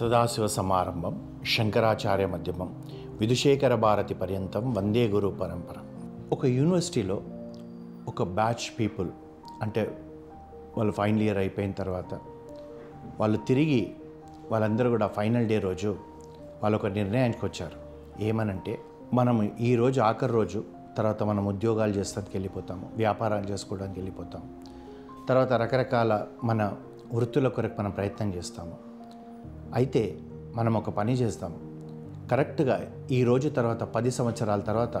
సదాశివ సమారంభం శంకరాచార్య మధ్యమం విధుశేఖర భారతి పర్యంతం వందే గురు పరంపర. ఒక యూనివర్సిటీలో ఒక బ్యాచ్ పీపుల్ అంటే వాళ్ళు ఫైనల్ ఇయర్ అయిపోయిన తర్వాత వాళ్ళు తిరిగి వాళ్ళందరూ కూడా ఫైనల్ డే రోజు వాళ్ళు ఒక నిర్ణయానికి వచ్చారు. ఏమనంటే మనం ఈరోజు ఆఖరి రోజు తర్వాత మనం ఉద్యోగాలు చేస్తానికి వెళ్ళిపోతాము వ్యాపారాలు చేసుకోవడానికి వెళ్ళిపోతాం తర్వాత రకరకాల మన వృత్తుల కొరకు మనం ప్రయత్నం చేస్తాము. అయితే మనం ఒక పని చేస్తాం. కరెక్ట్గా ఈ రోజు తర్వాత పది సంవత్సరాల తర్వాత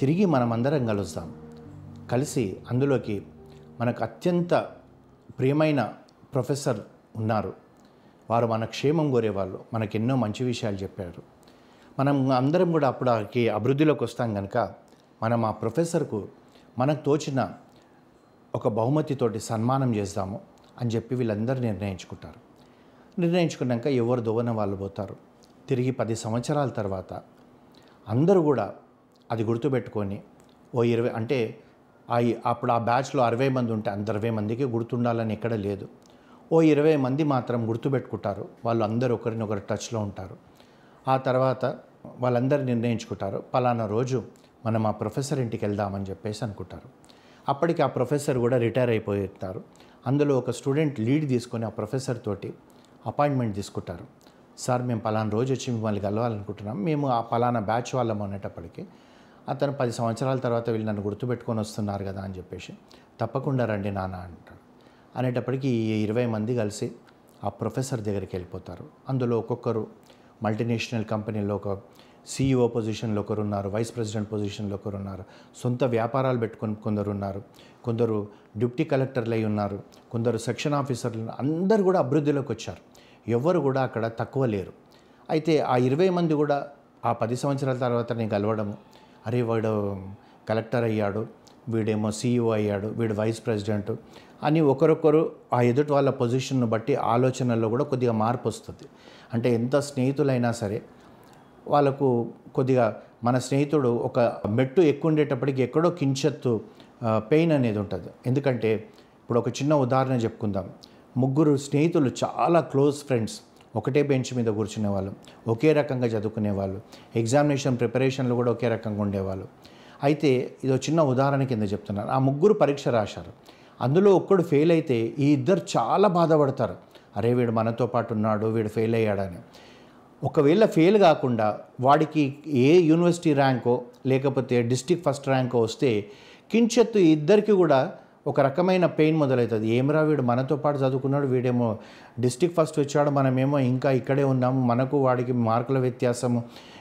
తిరిగి మనమందరం కలుస్తాం. కలిసి అందులోకి మనకు అత్యంత ప్రియమైన ప్రొఫెసర్ ఉన్నారు. వారు మన క్షేమం కోరేవాళ్ళు. మనకు ఎన్నో మంచి విషయాలు చెప్పారు. మనం అందరం కూడా అప్పుడుకి అభివృద్ధిలోకి వస్తాం కనుక మనం ఆ ప్రొఫెసర్కు మనకు తోచిన ఒక బహుమతితోటి సన్మానం చేస్తాము అని చెప్పి వీళ్ళందరూ నిర్ణయించుకుంటారు. నిర్ణయించుకున్నాక ఎవరు దోవన వాళ్ళు పోతారు. తిరిగి పది సంవత్సరాల తర్వాత అందరూ కూడా అది గుర్తుపెట్టుకొని ఓ ఇరవై అంటే అప్పుడు ఆ బ్యాచ్లో అరవై మంది ఉంటే అంత అరవై మందికి గుర్తుండాలని ఎక్కడ లేదు. ఓ ఇరవై మంది మాత్రం గుర్తుపెట్టుకుంటారు. వాళ్ళు అందరూ ఒకరినొకరు టచ్లో ఉంటారు. ఆ తర్వాత వాళ్ళందరూ నిర్ణయించుకుంటారు. పలానా రోజు మనం ఆ ప్రొఫెసర్ ఇంటికి వెళ్దామని చెప్పేసి అనుకుంటారు. అప్పటికి ఆ ప్రొఫెసర్ కూడా రిటైర్ అయిపోతారు అందులో ఒక స్టూడెంట్ లీడ్ తీసుకొని ఆ ప్రొఫెసర్ తోటి అపాయింట్మెంట్ తీసుకుంటారు. సార్ మేము పలానా రోజు వచ్చి మిమ్మల్ని కలవాలనుకుంటున్నాం. మేము ఆ పలానా బ్యాచ్ వాళ్ళం అనేటప్పటికీ అతను పది సంవత్సరాల తర్వాత వీళ్ళు నన్ను గుర్తుపెట్టుకొని వస్తున్నారు కదా అని చెప్పేసి తప్పకుండా రండి నాన్న అంటాడు అనేటప్పటికీ ఈ ఇరవై మంది కలిసి ఆ ప్రొఫెసర్ దగ్గరికి వెళ్ళిపోతారు. అందులో ఒక్కొక్కరు మల్టీనేషనల్ కంపెనీలో ఒక సీఈఓ పొజిషన్లో ఒకరు ఉన్నారు వైస్ ప్రెసిడెంట్ పొజిషన్లో ఒకరు ఉన్నారు సొంత వ్యాపారాలు పెట్టుకొని కొందరు ఉన్నారు కొందరు డిప్యూటీ కలెక్టర్లు అయి ఉన్నారు కొందరు సెక్షన్ ఆఫీసర్లు అందరు కూడా అభివృద్ధిలోకి వచ్చారు. ఎవ్వరు కూడా అక్కడ తక్కువ లేరు. అయితే ఆ ఇరవై మంది కూడా ఆ పది సంవత్సరాల తర్వాత నేను కలవడము. అరే వాడు కలెక్టర్ అయ్యాడు వీడేమో సీఈఓ అయ్యాడు వీడు వైస్ ప్రెసిడెంట్ అని ఒకరొకరు ఆ ఎదుటి వాళ్ళ పొజిషన్ను బట్టి ఆలోచనల్లో కూడా కొద్దిగా మార్పు వస్తుంది అంటే ఎంత స్నేహితులైనా సరే వాళ్ళకు కొద్దిగా మన స్నేహితుడు ఒక మెట్టు ఎక్కువ ఉండేటప్పటికి ఎక్కడో కించెత్తు పెయిన్ అనేది ఉంటుంది. ఎందుకంటే ఇప్పుడు ఒక చిన్న ఉదాహరణ చెప్పుకుందాం. ముగ్గురు స్నేహితులు చాలా క్లోజ్ ఫ్రెండ్స్. ఒకటే బెంచ్ మీద కూర్చునే వాళ్ళు ఒకే రకంగా చదువుకునే వాళ్ళు ఎగ్జామినేషన్ ప్రిపరేషన్లు కూడా ఒకే రకంగా ఉండేవాళ్ళు. అయితే ఇది చిన్న ఉదాహరణ కింద చెప్తున్నాను ఆ ముగ్గురు పరీక్ష రాశారు. అందులో ఒక్కడు ఫెయిల్ అయితే ఈ ఇద్దరు చాలా బాధపడతారు. అరే వీడు మనతో పాటు ఉన్నాడు వీడు ఫెయిల్ అయ్యాడని. ఒకవేళ ఫెయిల్ కాకుండా వాడికి ఏ యూనివర్సిటీ ర్యాంకో లేకపోతే డిస్టిక్ ఫస్ట్ ర్యాంకో వస్తే కించెత్తు ఇద్దరికి కూడా ఒక రకమైన పెయిన్ మొదలవుతుంది ఏమరా వీడు మనతో పాటు చదువుకున్నాడు వీడేమో డిస్టిక్ ఫస్ట్ వచ్చాడు మనమేమో ఇంకా ఇక్కడే ఉన్నాము మనకు వాడికి మార్కుల వ్యత్యాసము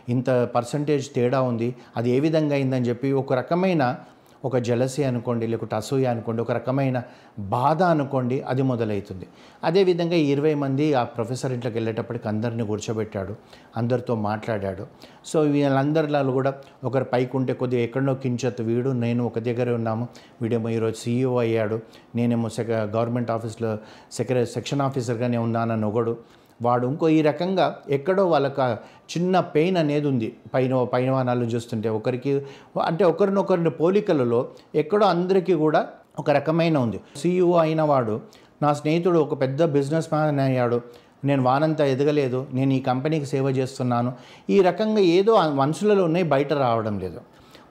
ఇంత పర్సంటేజ్ తేడా ఉంది అది ఏ విధంగా అయిందని చెప్పి ఒక రకమైన ఒక జలసి అనుకోండి లేకపోతే అసూయ అనుకోండి ఒక రకమైన బాధ అనుకోండి అది మొదలవుతుంది. అదేవిధంగా ఇరవై మంది ఆ ప్రొఫెసర్ ఇంట్లోకి వెళ్ళేటప్పటికి అందరిని కూర్చోబెట్టాడు అందరితో మాట్లాడాడు. సో వీళ్ళందరిలో కూడా ఒకరు పైకి ఉంటే కొద్దిగా ఎక్కడో కించొత్తు వీడు నేను ఒక దగ్గరే ఉన్నాము వీడేమో ఈరోజు సీఈఓ అయ్యాడు నేనేమో సెక గవర్నమెంట్ ఆఫీస్లో సెక్ర సెక్షన్ ఆఫీసర్గానే ఉన్నానని ఒకడు వాడు ఇంకో ఈ రకంగా ఎక్కడో వాళ్ళకి చిన్న పెయిన్ అనేది ఉంది. పైన పైనవానాలు చూస్తుంటే ఒకరికి అంటే ఒకరినొకరిని పోలికలలో ఎక్కడో అందరికీ కూడా ఒక రకమైన ఉంది. సీఈఓ అయిన వాడు నా స్నేహితుడు ఒక పెద్ద బిజినెస్ మ్యాన్ అయ్యాడు. నేను వానంతా ఎదగలేదు. నేను ఈ కంపెనీకి సేవ చేస్తున్నాను. ఈ రకంగా ఏదో మనుషులలో ఉన్నాయి బయట రావడం లేదు.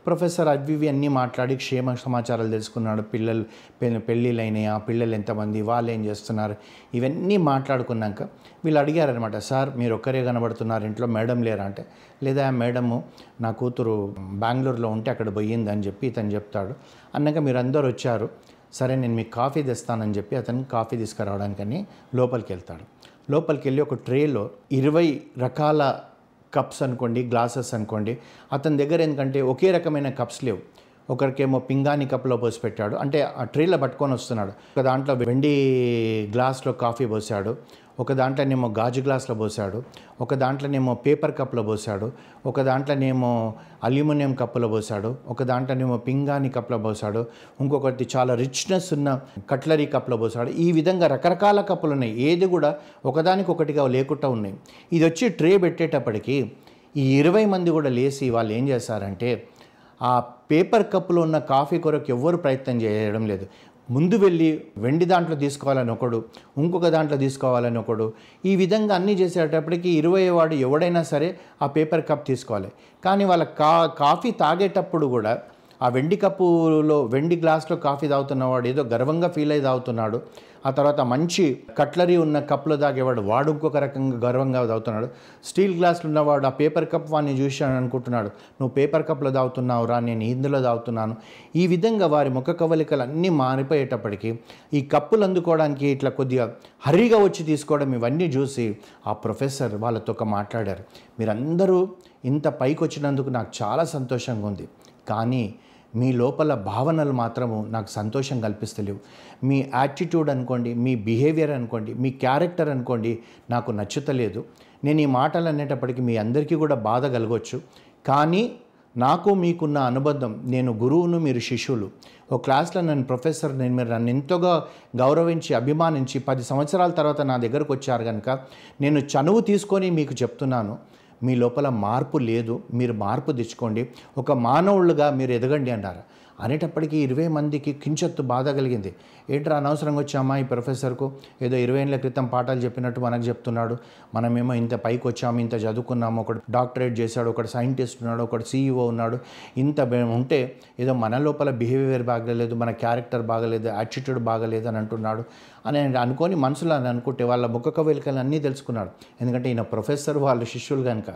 ప్రొఫెసర్ అవి ఇవి అన్నీ మాట్లాడి క్షేమ సమాచారాలు తెలుసుకున్నాడు. పిల్లలు పె- పెళ్ళిళ్ళైనాయి ఆ పిల్లలు ఎంతమంది వాళ్ళు ఏం చేస్తున్నారు? ఇవన్నీ మాట్లాడుకున్నాక వీళ్ళు అడిగారనమాట సార్ మీరు ఒక్కరే కనబడుతున్నారు ఇంట్లో మేడం లేరా? అంటే లేదా మేడము నా కూతురు బెంగళూరులో ఉంటే అక్కడ పోయింది అని చెప్పి ఇతను చెప్తాడు. అన్నాక మీరు అందరు వచ్చారు. సరే నేను మీకు కాఫీ తెస్తానని చెప్పి అతను కాఫీ తీసుకురావడానికని లోపలికి వెళ్తాడు లోపలికి వెళ్ళి ఒక ట్రేలో ఇరవై రకాల కప్స్ అనుకోండి గ్లాసెస్ అనుకోండి అతని దగ్గర ఎందుకంటే ఒకే రకమైన కప్స్ లేవు. ఒకరికేమో పింగాణి కప్లో పోసి పెట్టాడు అంటే ఆ ట్రేలో పట్టుకొని వస్తున్నాడు. ఒక దాంట్లో వెండి గ్లాస్లో కాఫీ పోసాడు. ఒక దాంట్లోనేమో గాజు గ్లాస్లో పోసాడు. ఒక దాంట్లోనేమో పేపర్ కప్లో పోసాడు. ఒక దాంట్లోనేమో అల్యూమినియం కప్పులో పోసాడు. ఒక దాంట్లోనేమో పింగాణి కప్లో పోసాడు. ఇంకొకటి చాలా రిచ్నెస్ ఉన్న కట్లరీ కప్లో పోసాడు. ఈ విధంగా రకరకాల కప్పులు ఉన్నాయి. ఏది కూడా ఒకదానికొకటిగా లేకుండా ఉన్నాయి. ఇది వచ్చి ట్రే పెట్టేటప్పటికి ఈ ఇరవై మంది కూడా లేచి వాళ్ళు ఏం చేశారంటే ఆ పేపర్ కప్పులో ఉన్న కాఫీ కొరకు ఎవ్వరు ప్రయత్నం చేయడం లేదు. ముందు వెళ్ళి వెండి దాంట్లో తీసుకోవాలని ఒకడు ఇంకొక దాంట్లో తీసుకోవాలని ఒకడు ఈ విధంగా అన్నీ చేసేటప్పటికి ఇరవై వాడు ఎవడైనా సరే ఆ పేపర్ కప్ తీసుకోవాలి. కానీ వాళ్ళ కా కాఫీ తాగేటప్పుడు కూడా ఆ వెండి కప్పులో వెండి గ్లాస్లో కాఫీ తాగుతున్నవాడు ఏదో గర్వంగా ఫీల్ అయి తాగుతున్నాడు. ఆ తర్వాత మంచి కట్లరీ ఉన్న కప్లో తాగేవాడు వాడు ఇంకొక రకంగా గర్వంగా తాగుతున్నాడు. స్టీల్ గ్లాసులు ఉన్నవాడు ఆ పేపర్ కప్ వాడిని చూశాను అనుకుంటున్నాడు. నువ్వు పేపర్ కప్లో తాగుతున్నావు రా నేను ఇందులో తాగుతున్నాను. ఈ విధంగా వారి ముఖ కవలికలు అన్నీ మారిపోయేటప్పటికీ ఈ కప్పులు అందుకోవడానికి ఇట్లా కొద్దిగా హరిగా వచ్చి తీసుకోవడం ఇవన్నీ చూసి ఆ ప్రొఫెసర్ వాళ్ళతో ఒక మాట్లాడారు. మీరందరూ ఇంత పైకి వచ్చినందుకు నాకు చాలా సంతోషంగా ఉంది. కానీ మీ లోపల భావనలు మాత్రము నాకు సంతోషం కల్పిస్తలేవు. మీ యాటిట్యూడ్ అనుకోండి మీ బిహేవియర్ అనుకోండి మీ క్యారెక్టర్ అనుకోండి నాకు నచ్చుతలేదు. నేను ఈ మాటలు అనేటప్పటికీ మీ అందరికీ కూడా బాధ కలగవచ్చు కానీ నాకు మీకున్న అనుబంధం నేను గురువును మీరు శిష్యులు. ఓ క్లాస్లో నన్ను ప్రొఫెసర్ నేను మీరు నన్ను ఎంతగా గౌరవించి అభిమానించి పది సంవత్సరాల తర్వాత నా దగ్గరకు వచ్చారు కనుక నేను చనువు తీసుకొని మీకు చెప్తున్నాను. మీ లోపల మార్పు లేదు మీరు మార్పు తెచ్చుకోండి ఒక మానవుళ్ళుగా మీరు ఎదగండి అన్నారు అనేటప్పటికీ ఇరవై మందికి కించత్తు బాధ కలిగింది. ఏంట్రా అనవసరంగా వచ్చామా ఈ ప్రొఫెసర్కు? ఏదో ఇరవై ఏళ్ళ క్రితం పాఠాలు చెప్పినట్టు మనకు చెప్తున్నాడు. మనమేమో ఇంత పైకి వచ్చాము ఇంత చదువుకున్నాము ఒకడు డాక్టరేట్ చేశాడు ఒకడు సైంటిస్ట్ ఉన్నాడు ఒకడు సీఈఓ ఉన్నాడు. ఇంత ఉంటే ఏదో మన లోపల బిహేవియర్ బాగలేదు మన క్యారెక్టర్ బాగలేదు యాటిట్యూడ్ బాగలేదు అని అంటున్నాడు. అని అనుకొని మనసులో అని అనుకుంటే వాళ్ళ ముఖ కవలికలు అన్నీ తెలుసుకున్నాడు. ఎందుకంటే ఈయన ప్రొఫెసర్ వాళ్ళ శిష్యులు కనుక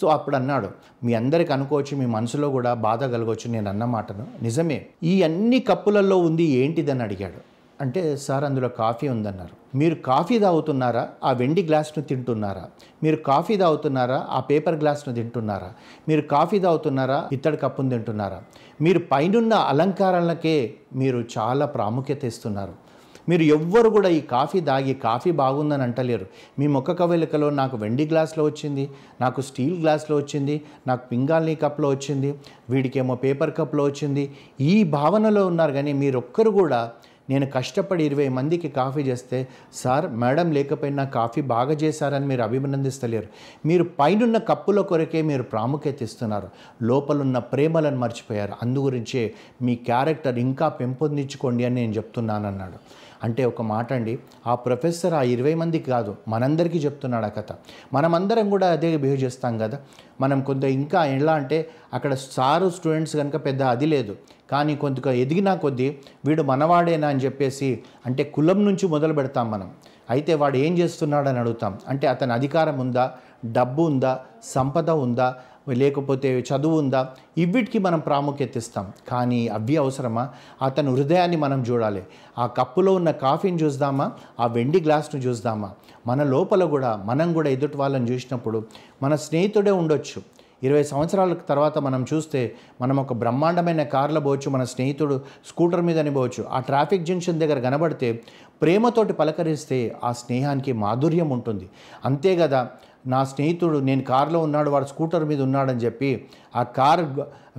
సో అప్పుడు అన్నాడు మీ అందరికి అనుకోవచ్చు మీ మనసులో కూడా బాధ కలగవచ్చు నేను అన్న మాటను. నిజమే ఈ అన్ని కప్పులలో ఉంది ఏంటిదని అడిగాడు. అంటే సార్ అందులో కాఫీ ఉందన్నారు. మీరు కాఫీ తాగుతున్నారా? ఆ వెండి గ్లాస్ను తింటున్నారా? మీరు కాఫీ తాగుతున్నారా? ఆ పేపర్ గ్లాస్ను తింటున్నారా? మీరు కాఫీ తాగుతున్నారా? ఇత్తడి కప్పును తింటున్నారా? మీరు పైనున్న అలంకారాలకే మీరు చాలా ప్రాముఖ్యత ఇస్తున్నారు. మీరు ఎవ్వరు కూడా ఈ కాఫీ దాగి కాఫీ బాగుందని అంటలేరు. మీ ముఖ కవలికలో నాకు వెండి గ్లాస్లో వచ్చింది నాకు స్టీల్ గ్లాస్లో వచ్చింది నాకు పింగాల్నీ కప్లో వచ్చింది వీడికేమో పేపర్ కప్లో వచ్చింది. ఈ భావనలో ఉన్నారు కానీ మీరు ఒక్కరు కూడా నేను కష్టపడి ఇరవై మందికి కాఫీ చేస్తే సార్ మేడం లేకపోయినా కాఫీ బాగా చేశారని మీరు అభినందిస్తలేరు. మీరు పైనున్న కప్పుల కొరకే మీరు ప్రాముఖ్యత ఇస్తున్నారు. లోపలున్న ప్రేమలను మర్చిపోయారు. అందు గురించే మీ క్యారెక్టర్ ఇంకా పెంపొందించుకోండి అని నేను చెప్తున్నాను అన్నాడు అంటే ఒక మాట అండి ఆ ప్రొఫెసర్ ఆ ఇరవై మందికి కాదు మనందరికీ చెప్తున్నాడు ఆ కథ. మనమందరం కూడా అదే బిహేవ్ చేస్తాం కదా. మనం కొంత ఇంకా ఎలా అంటే అక్కడ సారు స్టూడెంట్స్ కనుక పెద్ద అది లేదు. కానీ కొంత ఎదిగినా కొద్దీ వీడు మనవాడేనా అని చెప్పేసి అంటే కులం నుంచి మొదలు పెడతాం మనం. అయితే వాడు ఏం చేస్తున్నాడని అడుగుతాం. అంటే అతని అధికారం ఉందా? డబ్బు ఉందా? సంపద ఉందా? లేకపోతే చదువు ఉందా? ఇవిటికి మనం ప్రాముఖ్యత ఇస్తాం కానీ అవి అవసరమా? అతని హృదయాన్ని మనం చూడాలి. ఆ కప్పులో ఉన్న కాఫీని చూద్దామా? ఆ వెండి గ్లాస్ను చూద్దామా? మన లోపల కూడా మనం కూడా ఎదుటి వాళ్ళని చూసినప్పుడు మన స్నేహితుడే ఉండొచ్చు. ఇరవై సంవత్సరాల తర్వాత మనం చూస్తే మనం ఒక బ్రహ్మాండమైన కార్లో పోవచ్చు మన స్నేహితుడు స్కూటర్ మీదని పోవచ్చు. ఆ ట్రాఫిక్ జంక్షన్ దగ్గర కనబడితే ప్రేమతోటి పలకరిస్తే ఆ స్నేహానికి మాధుర్యం ఉంటుంది. అంతే కదా? నా స్నేహితుడు నేను కారులో ఉన్నాడు వాడు స్కూటర్ మీద ఉన్నాడని చెప్పి ఆ కార్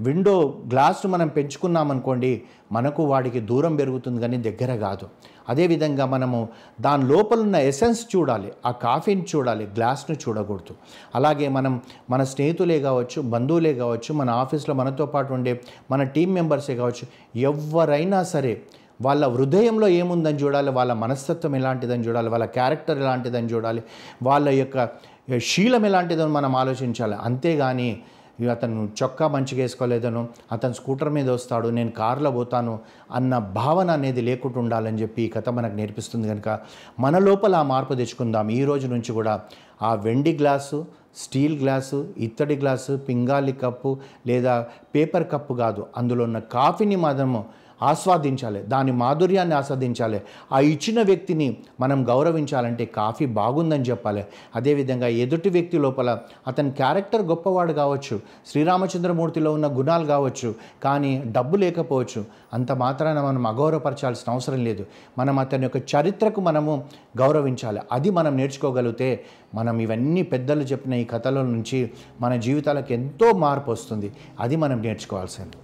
విండో గ్లాస్ను మనం పెంచుకున్నామనుకోండి మనకు వాడికి దూరం పెరుగుతుంది కానీ దగ్గర కాదు. అదేవిధంగా మనము దాని లోపల ఉన్న ఎసెన్స్ చూడాలి ఆ కాఫీని చూడాలి గ్లాస్ను చూడకూడదు. అలాగే మనం మన స్నేహితులే కావచ్చు బంధువులే కావచ్చు మన ఆఫీస్లో మనతో పాటు ఉండే మన టీం మెంబర్సే కావచ్చు ఎవరైనా సరే వాళ్ళ హృదయంలో ఏముందని చూడాలి వాళ్ళ మనస్తత్వం ఎలాంటిదని చూడాలి వాళ్ళ క్యారెక్టర్ ఎలాంటిదని చూడాలి వాళ్ళ యొక్క శీలం ఎలాంటిదో మనం ఆలోచించాలి. అంతేగాని అతను చొక్కా మంచిగా వేసుకోలేదను అతను స్కూటర్ మీద వస్తాడు నేను కారులో పోతాను అన్న భావన అనేది లేకుండా ఉండాలని చెప్పి ఈ కథ మనకు నేర్పిస్తుంది కనుక మన లోపల ఆ మార్పు తెచ్చుకుందాం. ఈ రోజు నుంచి కూడా ఆ వెండి గ్లాసు స్టీల్ గ్లాసు ఇత్తడి గ్లాసు పింగాలి కప్పు లేదా పేపర్ కప్పు కాదు అందులో ఉన్న కాఫీని మాత్రము ఆస్వాదించాలి దాని మాధుర్యాన్ని ఆస్వాదించాలి. ఆ ఇచ్చిన వ్యక్తిని మనం గౌరవించాలంటే కాఫీ బాగుందని చెప్పాలి. అదేవిధంగా ఎదుటి వ్యక్తి లోపల అతని క్యారెక్టర్ గొప్పవాడు కావచ్చు శ్రీరామచంద్రమూర్తిలో ఉన్న గుణాలు కావచ్చు కానీ డబ్బు లేకపోవచ్చు అంత మాత్రాన మనం అగౌరవపరచాల్సిన అవసరం లేదు. మనం అతని యొక్క చరిత్రకు మనము గౌరవించాలి. అది మనం నేర్చుకోగలిగితే మనం ఇవన్నీ పెద్దలు చెప్పిన ఈ కథల నుంచి మన జీవితాలకు ఎంతో మార్పు వస్తుంది. అది మనం నేర్చుకోవాల్సింది.